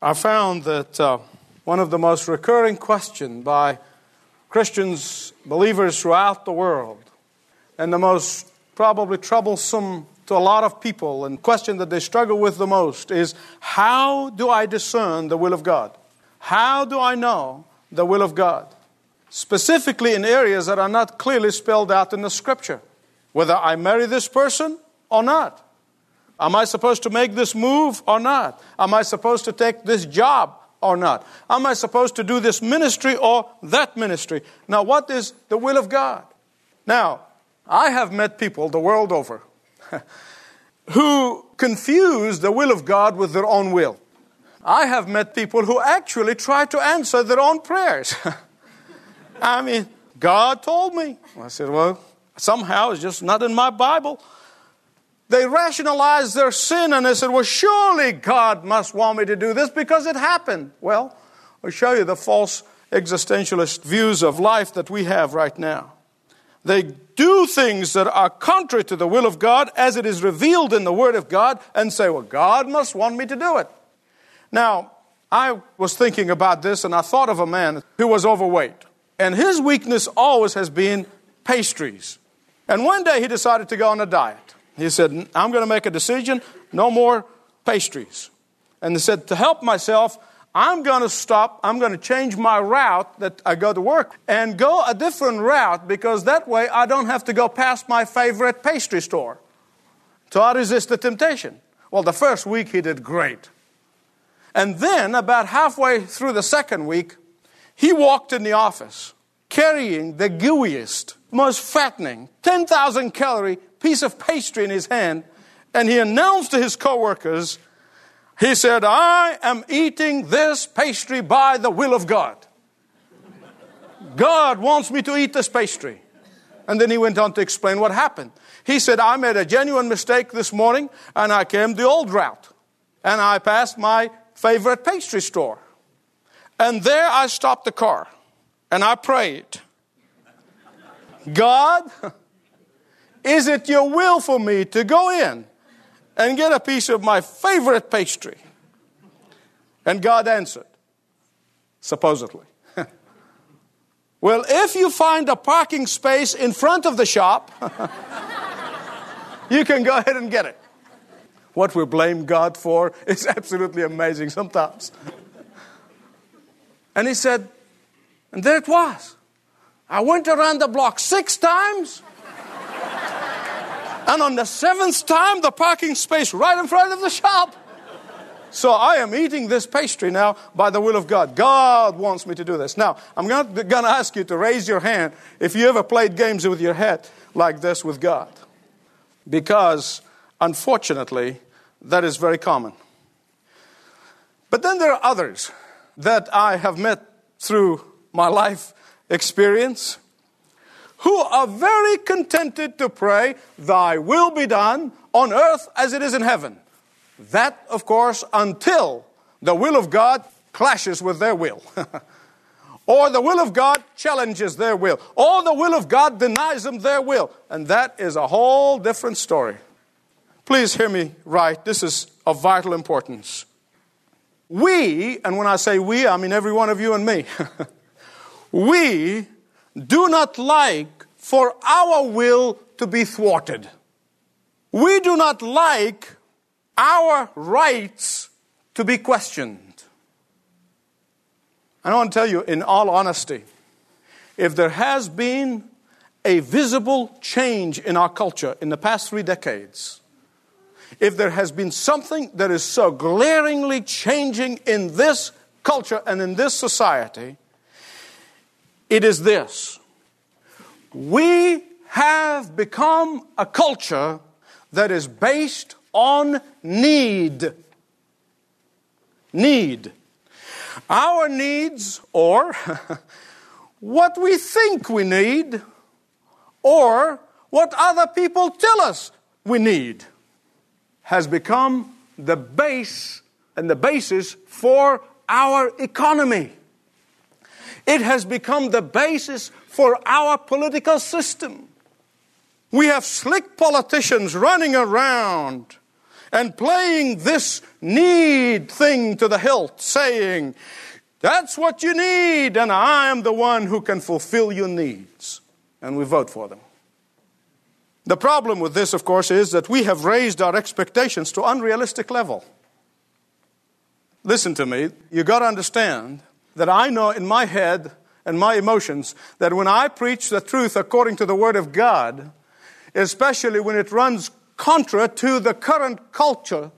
I found that uh, one of the most recurring questions by Christians, believers throughout the world, and the most probably troublesome to a lot of people and question that they struggle with the most is how do I discern the will of God? How do I know the will of God? Specifically in areas that are not clearly spelled out in the scripture. Whether I marry this person or not. Am I supposed to make this move or not? Am I supposed to take this job or not? Am I supposed to do this ministry or that ministry? Now, what is the will of God? Now, I have met people the world over who confuse the will of God with their own will. I have met people who actually try to answer their own prayers. I mean, God told me. I said, well, somehow it's just not in my Bible. They rationalized their sin and they said, Well, surely God must want me to do this because it happened. Well, I'll show you the false existentialist views of life that we have right now. They do things that are contrary to the will of God as it is revealed in the Word of God and say, Well, God must want me to do it. Now, I was thinking about this and I thought of a man who was overweight. And his weakness always has been pastries. And one day he decided to go on a diet. He said, I'm going to make a decision, no more pastries. And he said, to help myself, I'm going to stop, I'm going to change my route that I go to work and go a different route because that way I don't have to go past my favorite pastry store. So I resist the temptation. Well, the first week he did great. And then, about halfway through the second week, he walked in the office carrying the gooeyest, most fattening, 10,000 calorie piece of pastry in his hand, and he announced to his coworkers, he said, I am eating this pastry by the will of God. God wants me to eat this pastry. And then he went on to explain what happened. He said, I made a genuine mistake this morning and I came the old route. And I passed my favorite pastry store. And there I stopped the car and I prayed, God, is it your will for me to go in and get a piece of my favorite pastry? And God answered, supposedly. well, if you find a parking space in front of the shop, you can go ahead and get it. What we blame God for is absolutely amazing sometimes. And he said, and there it was. I went around the block six times. and on the seventh time, the parking space right in front of the shop. So I am eating this pastry now by the will of God. God wants me to do this. Now, I'm going to ask you to raise your hand if you ever played games with your head like this with God. Because, unfortunately, that is very common. But then there are others that I have met through my life experience who are very contented to pray, Thy will be done on earth as it is in heaven. That, of course, until the will of God clashes with their will. or the will of God challenges their will. Or the will of God denies them their will. And that is a whole different story. Please hear me right. This is of vital importance. We, and when I say we, I mean every one of you and me, we do not like for our will to be thwarted. We do not like our rights to be questioned. I want to tell you, in all honesty, if there has been a visible change in our culture in the past three decades, if there has been something that is so glaringly changing in this culture and in this society, it is this. We have become a culture that is based on need. Need. Our needs, or what we think we need, or what other people tell us we need, has become the base and the basis for our economy. It has become the basis for our political system. We have slick politicians running around and playing this need thing to the hilt, saying, That's what you need, and I am the one who can fulfill your needs. And we vote for them. The problem with this, of course, is that we have raised our expectations to unrealistic level. Listen to me. You got to understand that I know in my head and my emotions that when I preach the truth according to the Word of God, especially when it runs contra to the current culture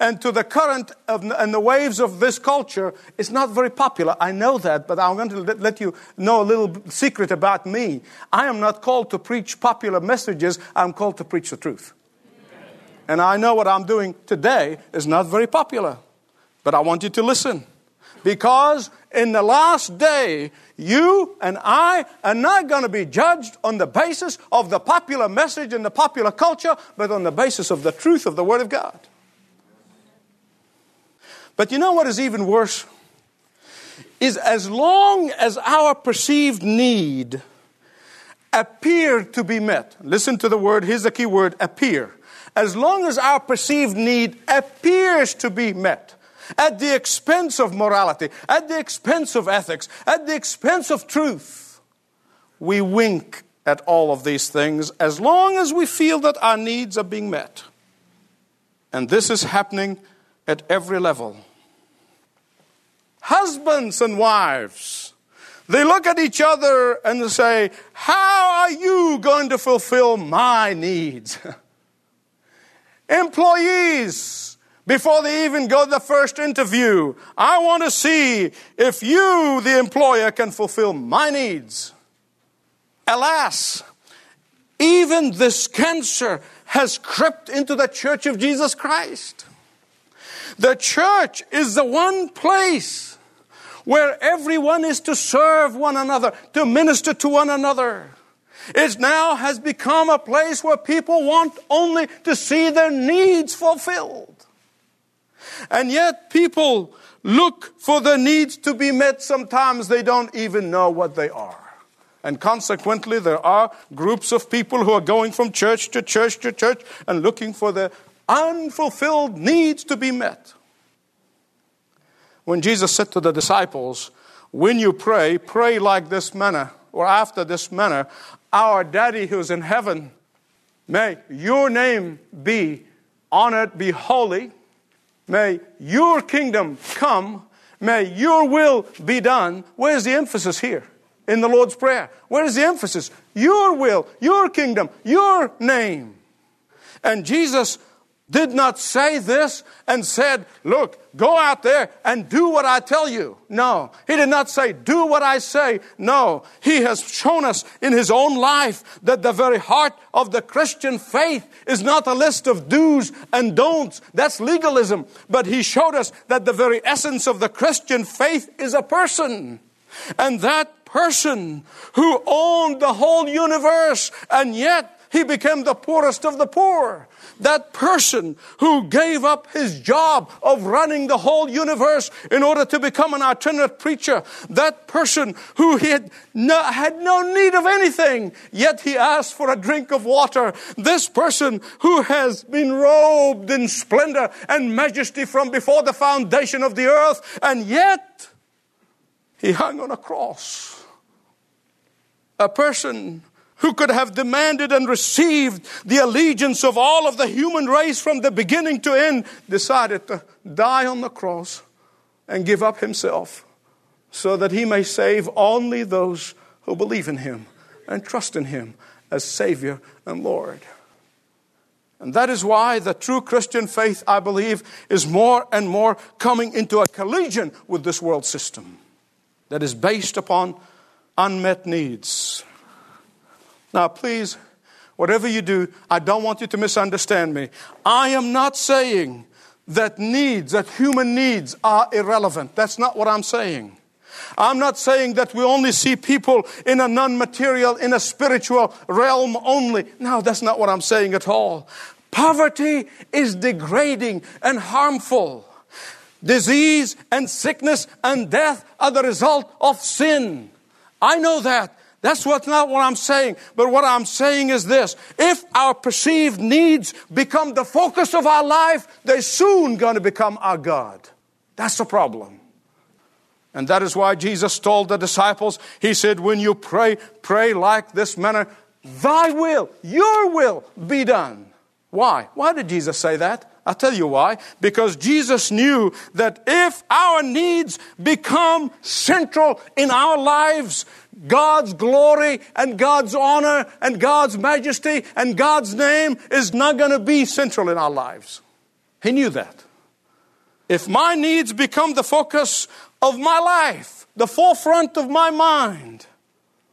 and to the current of, and the waves of this culture, it's not very popular. I know that, but I'm going to let you know a little secret about me. I am not called to preach popular messages, I'm called to preach the truth. And I know what I'm doing today is not very popular, but I want you to listen. Because in the last day, you and I are not going to be judged on the basis of the popular message and the popular culture, but on the basis of the truth of the Word of God. But you know what is even worse? Is as long as our perceived need appear to be met, listen to the word, here's the key word appear. As long as our perceived need appears to be met, at the expense of morality, at the expense of ethics, at the expense of truth. We wink at all of these things as long as we feel that our needs are being met. And this is happening at every level. Husbands and wives, they look at each other and say, How are you going to fulfill my needs? Employees, before they even go the first interview. I want to see if you, the employer, can fulfill my needs. Alas, even this cancer has crept into the church of Jesus Christ. The church is the one place where everyone is to serve one another, to minister to one another. It now has become a place where people want only to see their needs fulfilled. And yet people look for the needs to be met. Sometimes they don't even know what they are. And consequently, there are groups of people who are going from church to church to church and looking for the unfulfilled needs to be met. When Jesus said to the disciples, When you pray, pray like this manner, or after this manner, Our Daddy who's in heaven, may your name be honored, be holy. May your kingdom come. May your will be done. Where's the emphasis here in the Lord's Prayer? Where is the emphasis? Your will, your kingdom, your name. And Jesus did not say this and said, Look, go out there and do what I tell you. No. He did not say, Do what I say. No. He has shown us in His own life that the very heart of the Christian faith is not a list of do's and don'ts. That's legalism. But He showed us that the very essence of the Christian faith is a person. And that person who owned the whole universe and yet he became the poorest of the poor that person who gave up his job of running the whole universe in order to become an itinerant preacher, that person who he had no, had no need of anything, yet he asked for a drink of water, this person who has been robed in splendor and majesty from before the foundation of the earth, and yet he hung on a cross. A person who could have demanded and received the allegiance of all of the human race from the beginning to end, decided to die on the cross and give up himself so that he may save only those who believe in him and trust in him as Savior and Lord. And that is why the true Christian faith, I believe, is more and more coming into a collision with this world system that is based upon unmet needs. Now, please, whatever you do, I don't want you to misunderstand me. I am not saying that needs, that human needs are irrelevant. That's not what I'm saying. I'm not saying that we only see people in a non material, in a spiritual realm only. No, that's not what I'm saying at all. Poverty is degrading and harmful. Disease and sickness and death are the result of sin. I know that. That's what, not what I'm saying. But what I'm saying is this. If our perceived needs become the focus of our life, they're soon going to become our God. That's the problem. And that is why Jesus told the disciples, He said, When you pray, pray like this manner, Thy will, your will be done. Why? Why did Jesus say that? I'll tell you why. Because Jesus knew that if our needs become central in our lives, God's glory and God's honor and God's majesty and God's name is not going to be central in our lives. He knew that. If my needs become the focus of my life, the forefront of my mind,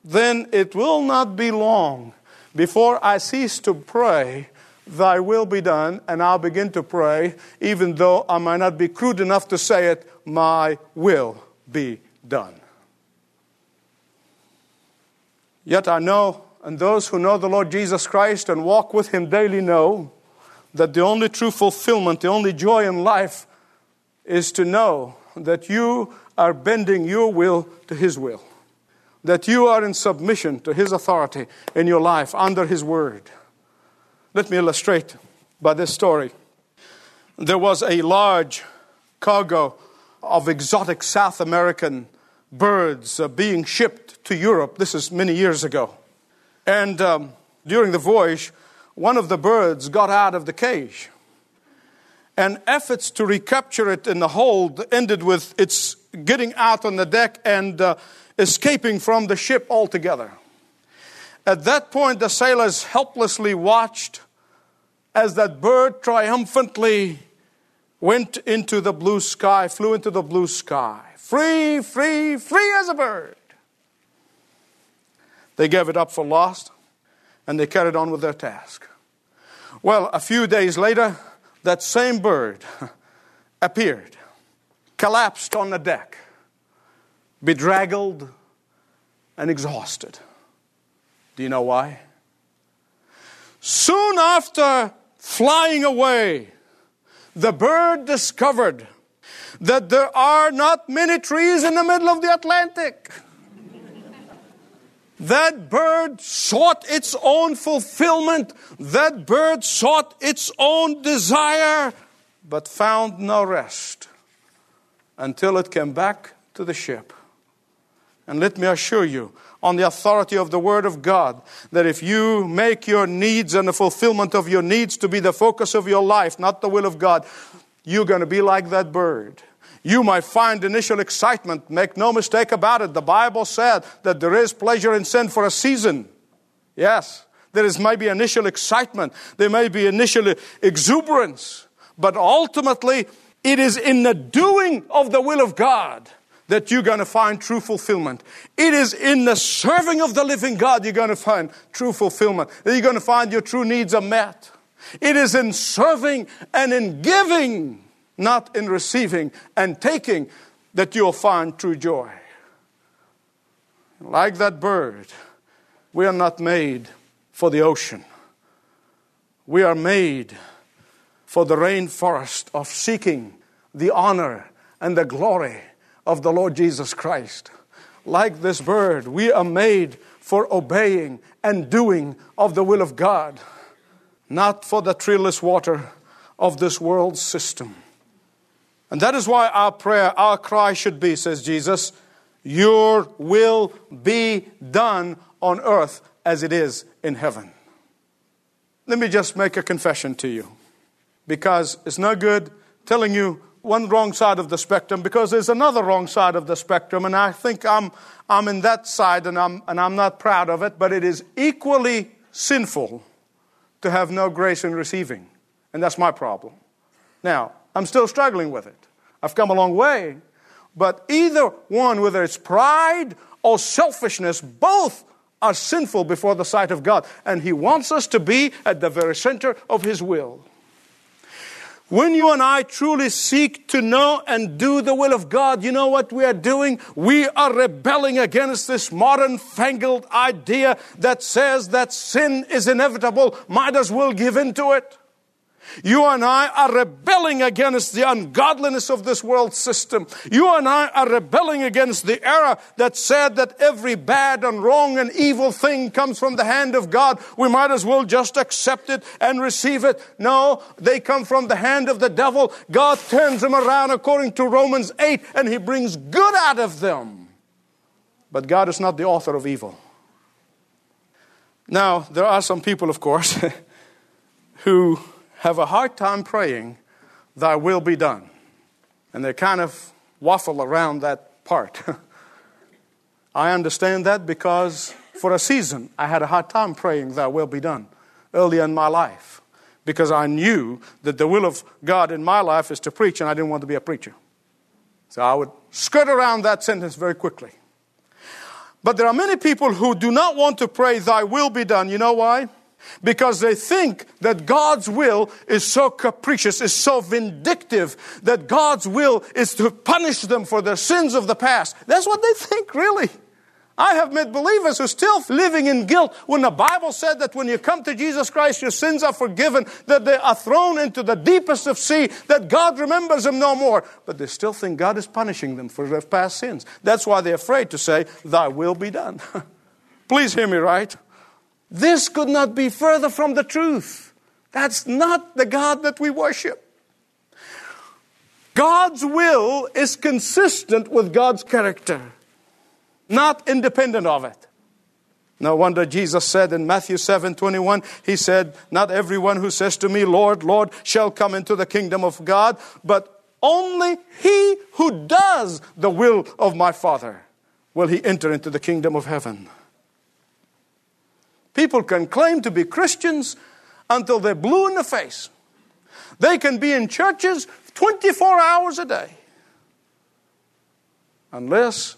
then it will not be long before I cease to pray Thy will be done, and I'll begin to pray, even though I might not be crude enough to say it, My will be done. Yet I know, and those who know the Lord Jesus Christ and walk with Him daily know, that the only true fulfillment, the only joy in life is to know that you are bending your will to His will, that you are in submission to His authority in your life under His word. Let me illustrate by this story. There was a large cargo of exotic South American birds uh, being shipped to Europe. This is many years ago. And um, during the voyage, one of the birds got out of the cage. And efforts to recapture it in the hold ended with its getting out on the deck and uh, escaping from the ship altogether. At that point, the sailors helplessly watched as that bird triumphantly went into the blue sky, flew into the blue sky. Free, free, free as a bird. They gave it up for lost and they carried on with their task. Well, a few days later, that same bird appeared, collapsed on the deck, bedraggled and exhausted. Do you know why? Soon after flying away, the bird discovered that there are not many trees in the middle of the Atlantic. That bird sought its own fulfillment. That bird sought its own desire, but found no rest until it came back to the ship. And let me assure you, on the authority of the Word of God that if you make your needs and the fulfillment of your needs to be the focus of your life, not the will of God, you're going to be like that bird. You might find initial excitement. Make no mistake about it. The Bible said that there is pleasure in sin for a season. Yes. There is maybe initial excitement. There may be initial exuberance. But ultimately, it is in the doing of the will of God that you're going to find true fulfillment. It is in the serving of the living God you're going to find true fulfillment. That you're going to find your true needs are met. It is in serving and in giving, not in receiving and taking, that you'll find true joy. Like that bird, we are not made for the ocean. We are made for the rainforest of seeking the honor and the glory of the Lord Jesus Christ. Like this bird, we are made for obeying and doing of the will of God, not for the treeless water of this world system. And that is why our prayer, our cry should be, says Jesus, Your will be done on earth as it is in heaven. Let me just make a confession to you because it's no good telling you one wrong side of the spectrum because there's another wrong side of the spectrum, and I think I'm, I'm in that side and I'm, and I'm not proud of it, but it is equally sinful to have no grace in receiving. And that's my problem. Now, I'm still struggling with it. I've come a long way, but either one, whether it's pride or selfishness, both are sinful before the sight of God. And He wants us to be at the very center of His will. When you and I truly seek to know and do the will of God, you know what we are doing? We are rebelling against this modern fangled idea that says that sin is inevitable, might as well give in to it. You and I are rebelling against the ungodliness of this world system. You and I are rebelling against the error that said that every bad and wrong and evil thing comes from the hand of God. We might as well just accept it and receive it. No, they come from the hand of the devil. God turns them around according to Romans 8 and he brings good out of them. But God is not the author of evil. Now, there are some people, of course, who have a hard time praying, Thy will be done. And they kind of waffle around that part. I understand that because for a season I had a hard time praying, Thy will be done early in my life because I knew that the will of God in my life is to preach and I didn't want to be a preacher. So I would skirt around that sentence very quickly. But there are many people who do not want to pray, Thy will be done. You know why? Because they think that God's will is so capricious, is so vindictive, that God's will is to punish them for their sins of the past. That's what they think, really. I have met believers who are still living in guilt when the Bible said that when you come to Jesus Christ, your sins are forgiven, that they are thrown into the deepest of sea, that God remembers them no more. But they still think God is punishing them for their past sins. That's why they're afraid to say, Thy will be done. Please hear me right. This could not be further from the truth. That's not the God that we worship. God's will is consistent with God's character, not independent of it. No wonder Jesus said in Matthew 7 21, He said, Not everyone who says to me, Lord, Lord, shall come into the kingdom of God, but only he who does the will of my Father will he enter into the kingdom of heaven. People can claim to be Christians until they're blue in the face. They can be in churches 24 hours a day unless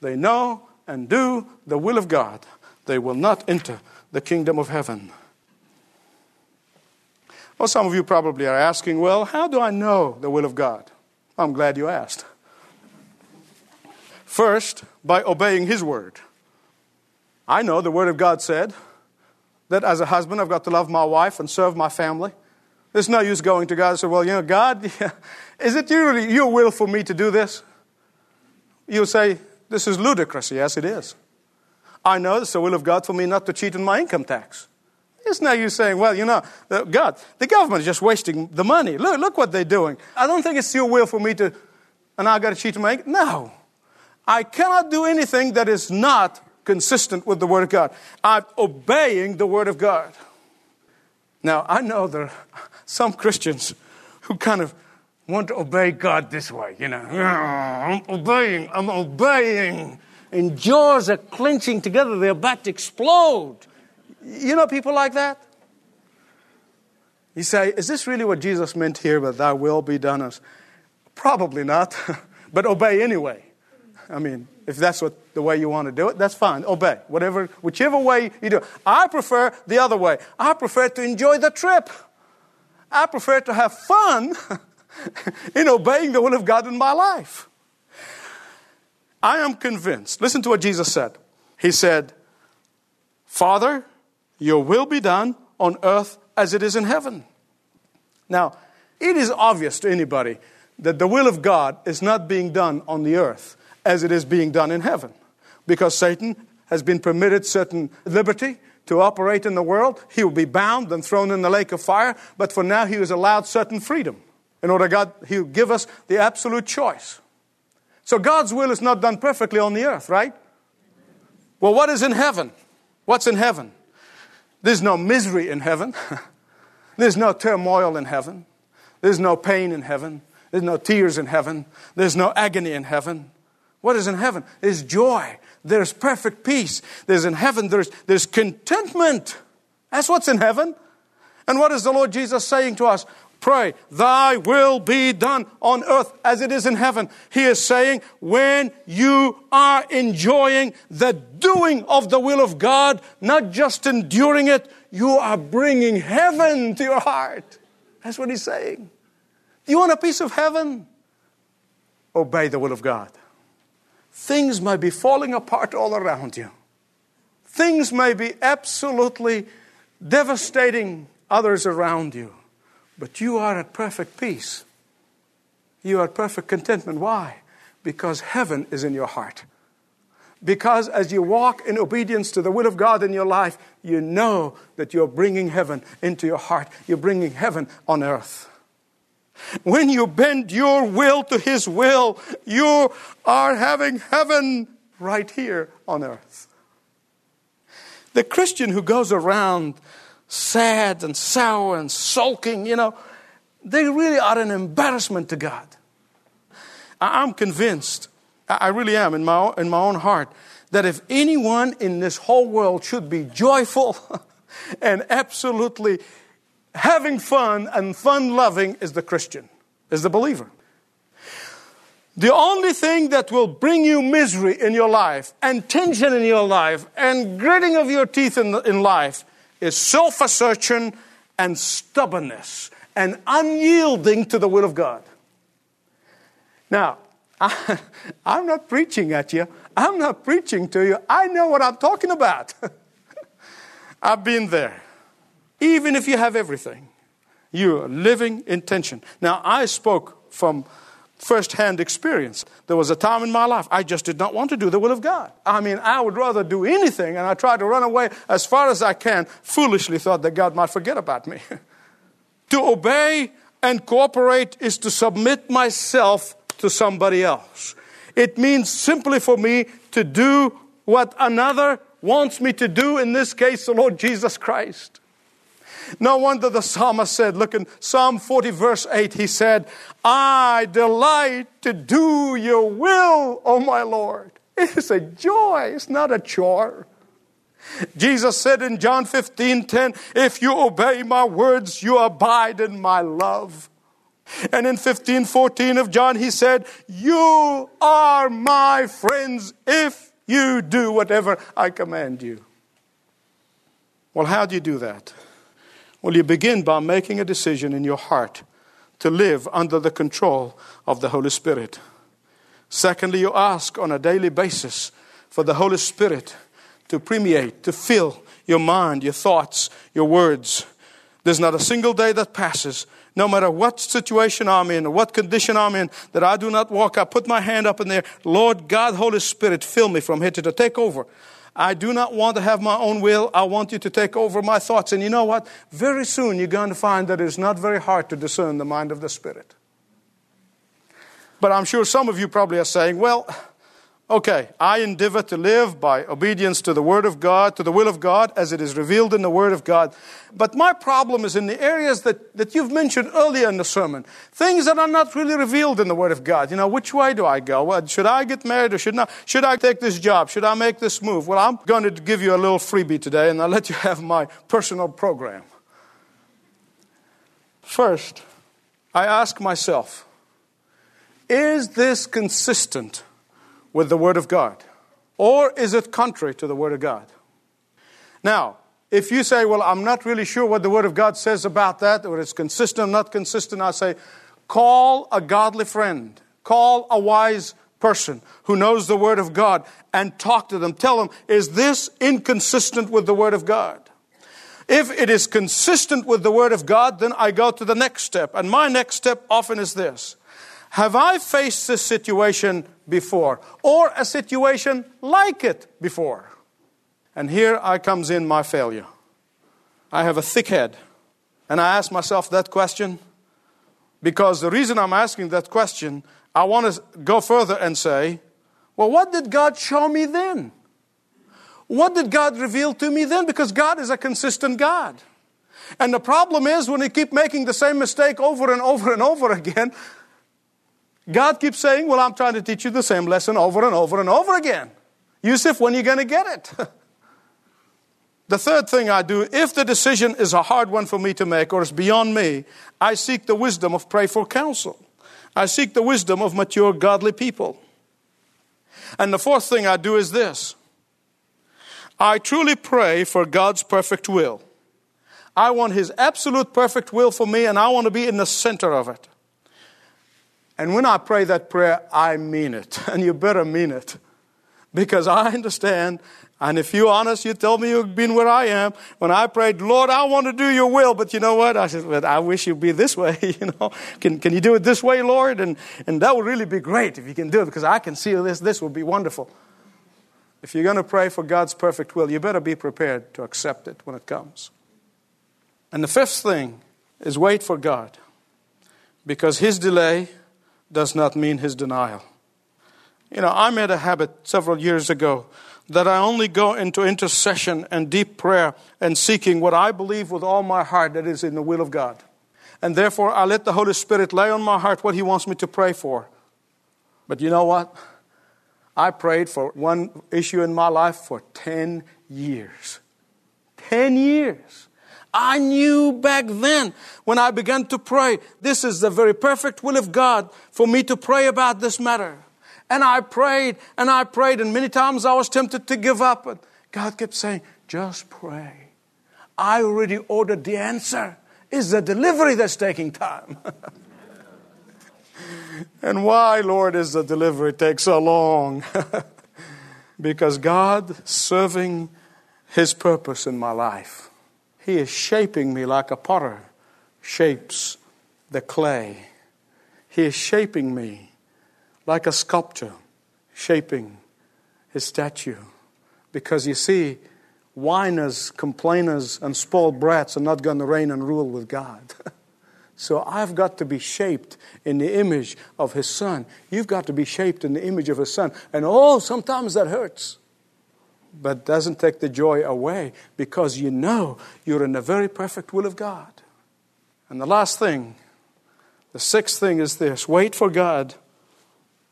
they know and do the will of God. They will not enter the kingdom of heaven. Well, some of you probably are asking, well, how do I know the will of God? I'm glad you asked. First, by obeying His word. I know the Word of God said, that as a husband, I've got to love my wife and serve my family. There's no use going to God and say, Well, you know, God, is it really your will for me to do this? You'll say, This is ludicrous. Yes, it is. I know it's the will of God for me not to cheat on my income tax. It's no use saying, Well, you know, God, the government is just wasting the money. Look, look what they're doing. I don't think it's your will for me to, and I've got to cheat on my income. No. I cannot do anything that is not consistent with the Word of God. I'm obeying the Word of God. Now, I know there are some Christians who kind of want to obey God this way, you know. I'm obeying, I'm obeying. And jaws are clenching together, they're about to explode. You know people like that? You say, is this really what Jesus meant here, but thy will be done us? Probably not, but obey anyway. I mean, if that's what the way you want to do it, that's fine. Obey. Whatever, whichever way you do. it. I prefer the other way. I prefer to enjoy the trip. I prefer to have fun in obeying the will of God in my life. I am convinced. Listen to what Jesus said. He said, Father, your will be done on earth as it is in heaven. Now, it is obvious to anybody that the will of God is not being done on the earth as it is being done in heaven. Because Satan has been permitted certain liberty to operate in the world. He will be bound and thrown in the lake of fire, but for now he was allowed certain freedom. In order God, he will give us the absolute choice. So God's will is not done perfectly on the earth, right? Well, what is in heaven? What's in heaven? There's no misery in heaven. There's no turmoil in heaven. There's no pain in heaven. There's no tears in heaven. There's no agony in heaven. What is in heaven? There's joy. There's perfect peace. There's in heaven, there's, there's contentment. That's what's in heaven. And what is the Lord Jesus saying to us? Pray, thy will be done on earth as it is in heaven. He is saying, when you are enjoying the doing of the will of God, not just enduring it, you are bringing heaven to your heart. That's what he's saying. Do you want a piece of heaven? Obey the will of God. Things may be falling apart all around you. Things may be absolutely devastating others around you. But you are at perfect peace. You are at perfect contentment. Why? Because heaven is in your heart. Because as you walk in obedience to the will of God in your life, you know that you're bringing heaven into your heart. You're bringing heaven on earth. When you bend your will to His will, you are having heaven right here on earth. The Christian who goes around sad and sour and sulking, you know, they really are an embarrassment to God. I'm convinced I really am in my, in my own heart that if anyone in this whole world should be joyful and absolutely having fun and fun loving is the Christian, is the believer. The only thing that will bring you misery in your life and tension in your life and gritting of your teeth in, in life is self assertion and stubbornness and unyielding to the will of God. Now, I, am not preaching at you. I'm not preaching to you. I know what I'm talking about. I've been there. Even if you have everything, you are living in tension. Now, I spoke from first-hand experience. There was a time in my life I just did not want to do the will of God. I mean, I would rather do anything, and I tried to run away as far as I can. Foolishly thought that God might forget about me. to obey and cooperate is to submit myself to somebody else. It means simply for me to do what another wants me to do, in this case, the Lord Jesus Christ. No wonder the psalmist said, look in Psalm 40, verse 8, he said, I delight to do your will, O my Lord. It is a joy, it's not a chore. Jesus said in John 15, 10, if you obey my words, you abide in my love. And in 15, 14 of John, he said, You are my friends if you do whatever I command you. Well, how do you do that? Well, you begin by making a decision in your heart to live under the control of the Holy Spirit. Secondly, you ask on a daily basis for the Holy Spirit to permeate, to fill your mind, your thoughts, your words. There's not a single day that passes no matter what situation I'm in or what condition I'm in, that I do not walk up, put my hand up in there. Lord God, Holy Spirit, fill me from here to toe. take over. I do not want to have my own will. I want you to take over my thoughts. And you know what? Very soon you're going to find that it's not very hard to discern the mind of the Spirit. But I'm sure some of you probably are saying, well, Okay, I endeavor to live by obedience to the Word of God, to the will of God, as it is revealed in the Word of God. But my problem is in the areas that, that you've mentioned earlier in the sermon. Things that are not really revealed in the Word of God. You know, which way do I go? Well, should I get married or should not? Should I take this job? Should I make this move? Well, I'm going to give you a little freebie today and I'll let you have my personal program. First, I ask myself, is this consistent? With the Word of God? Or is it contrary to the Word of God? Now, if you say, Well, I'm not really sure what the Word of God says about that, or it's consistent or not consistent, I say, Call a godly friend, call a wise person who knows the Word of God, and talk to them. Tell them, Is this inconsistent with the Word of God? If it is consistent with the Word of God, then I go to the next step. And my next step often is this Have I faced this situation before, or a situation like it before. And here I comes in my failure. I have a thick head. And I ask myself that question because the reason I'm asking that question, I want to go further and say, well, what did God show me then? What did God reveal to me then? Because God is a consistent God. And the problem is when we keep making the same mistake over and over and over again, God keeps saying, Well, I'm trying to teach you the same lesson over and over and over again. Youssef, when are you going to get it? the third thing I do, if the decision is a hard one for me to make or is beyond me, I seek the wisdom of prayerful counsel. I seek the wisdom of mature, godly people. And the fourth thing I do is this I truly pray for God's perfect will. I want His absolute perfect will for me, and I want to be in the center of it. And when I pray that prayer, I mean it. And you better mean it. Because I understand And if you're honest, you tell me you've been where I am. When I prayed, Lord, I want to do your will, but you know what? I said, I wish you'd be this way, you know. Can, can you do it this way, Lord? And, and that would really be great if you can do it because I can see this. This would be wonderful. If you're going to pray for God's perfect will, you better be prepared to accept it when it comes. And the fifth thing is wait for God because His delay does not mean His denial. You know, I made a habit several years ago that I only go into intercession and deep prayer and seeking what I believe with all my heart that is in the will of God. And therefore, I let the Holy Spirit lay on my heart what He wants me to pray for. But you know what? I prayed for one issue in my life for 10 years. 10 years. I knew back then when I began to pray, this is the very perfect will of God for me to pray about this matter. And I prayed and I prayed, and many times I was tempted to give up, but God kept saying, just pray. I already ordered the answer. It's the delivery that's taking time. and why, Lord, is the delivery take so long? because God serving His purpose in my life. He is shaping me like a potter shapes the clay. He is shaping me like a sculptor shaping his statue. Because you see, whiners, complainers, and spoiled brats are not going to reign and rule with God. so I've got to be shaped in the image of his son. You've got to be shaped in the image of his son. And oh, sometimes that hurts. But doesn't take the joy away because you know you're in the very perfect will of God. And the last thing, the sixth thing is this wait for God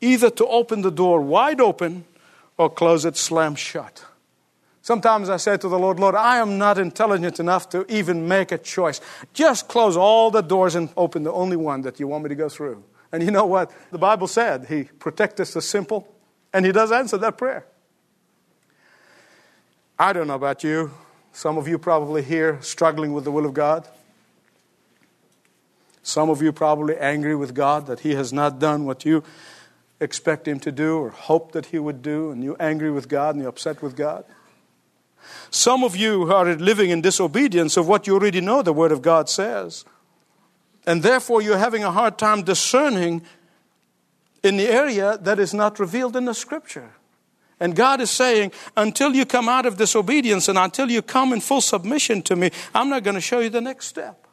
either to open the door wide open or close it slam shut. Sometimes I say to the Lord, Lord, I am not intelligent enough to even make a choice. Just close all the doors and open the only one that you want me to go through. And you know what? The Bible said He protects us the simple, and He does answer that prayer. I don't know about you. Some of you probably here struggling with the will of God. Some of you probably angry with God that He has not done what you expect Him to do or hope that He would do, and you're angry with God and you're upset with God. Some of you are living in disobedience of what you already know the Word of God says. And therefore, you're having a hard time discerning in the area that is not revealed in the Scripture. And God is saying, until you come out of disobedience and until you come in full submission to me, I'm not going to show you the next step.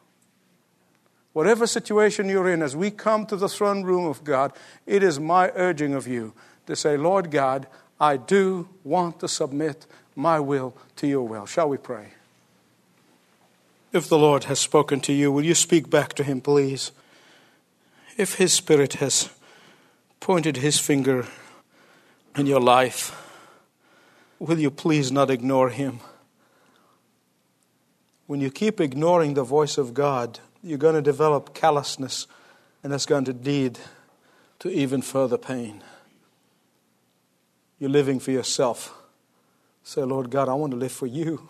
Whatever situation you're in, as we come to the throne room of God, it is my urging of you to say, Lord God, I do want to submit my will to your will. Shall we pray? If the Lord has spoken to you, will you speak back to him, please? If his spirit has pointed his finger in your life, will you please not ignore him? When you keep ignoring the voice of God, you're going to develop callousness, and that's going to lead to even further pain. You're living for yourself. Say, Lord God, I want to live for you.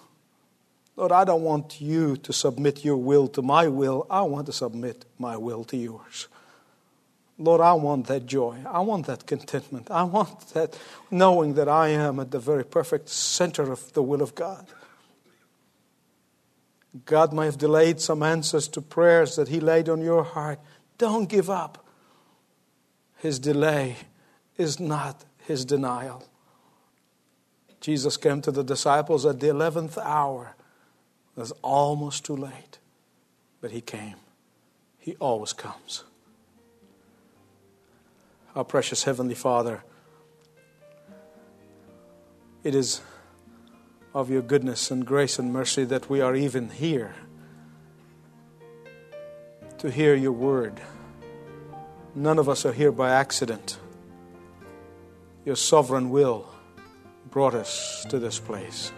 Lord, I don't want you to submit your will to my will. I want to submit my will to yours. Lord, I want that joy. I want that contentment. I want that knowing that I am at the very perfect center of the will of God. God may have delayed some answers to prayers that He laid on your heart. Don't give up. His delay is not His denial. Jesus came to the disciples at the 11th hour. It was almost too late, but He came. He always comes. Our precious Heavenly Father, it is of your goodness and grace and mercy that we are even here to hear your word. None of us are here by accident. Your sovereign will brought us to this place.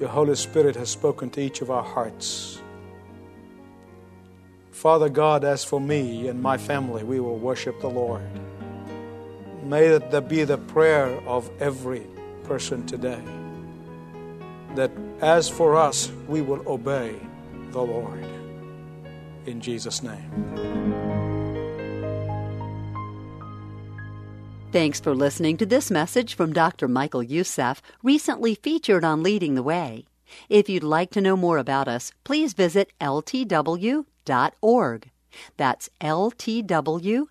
Your Holy Spirit has spoken to each of our hearts. Father God, as for me and my family, we will worship the Lord. May that be the prayer of every person today that as for us, we will obey the Lord. In Jesus' name. Thanks for listening to this message from Dr. Michael Youssef, recently featured on Leading the Way. If you'd like to know more about us, please visit ltw.org. That's ltw.org.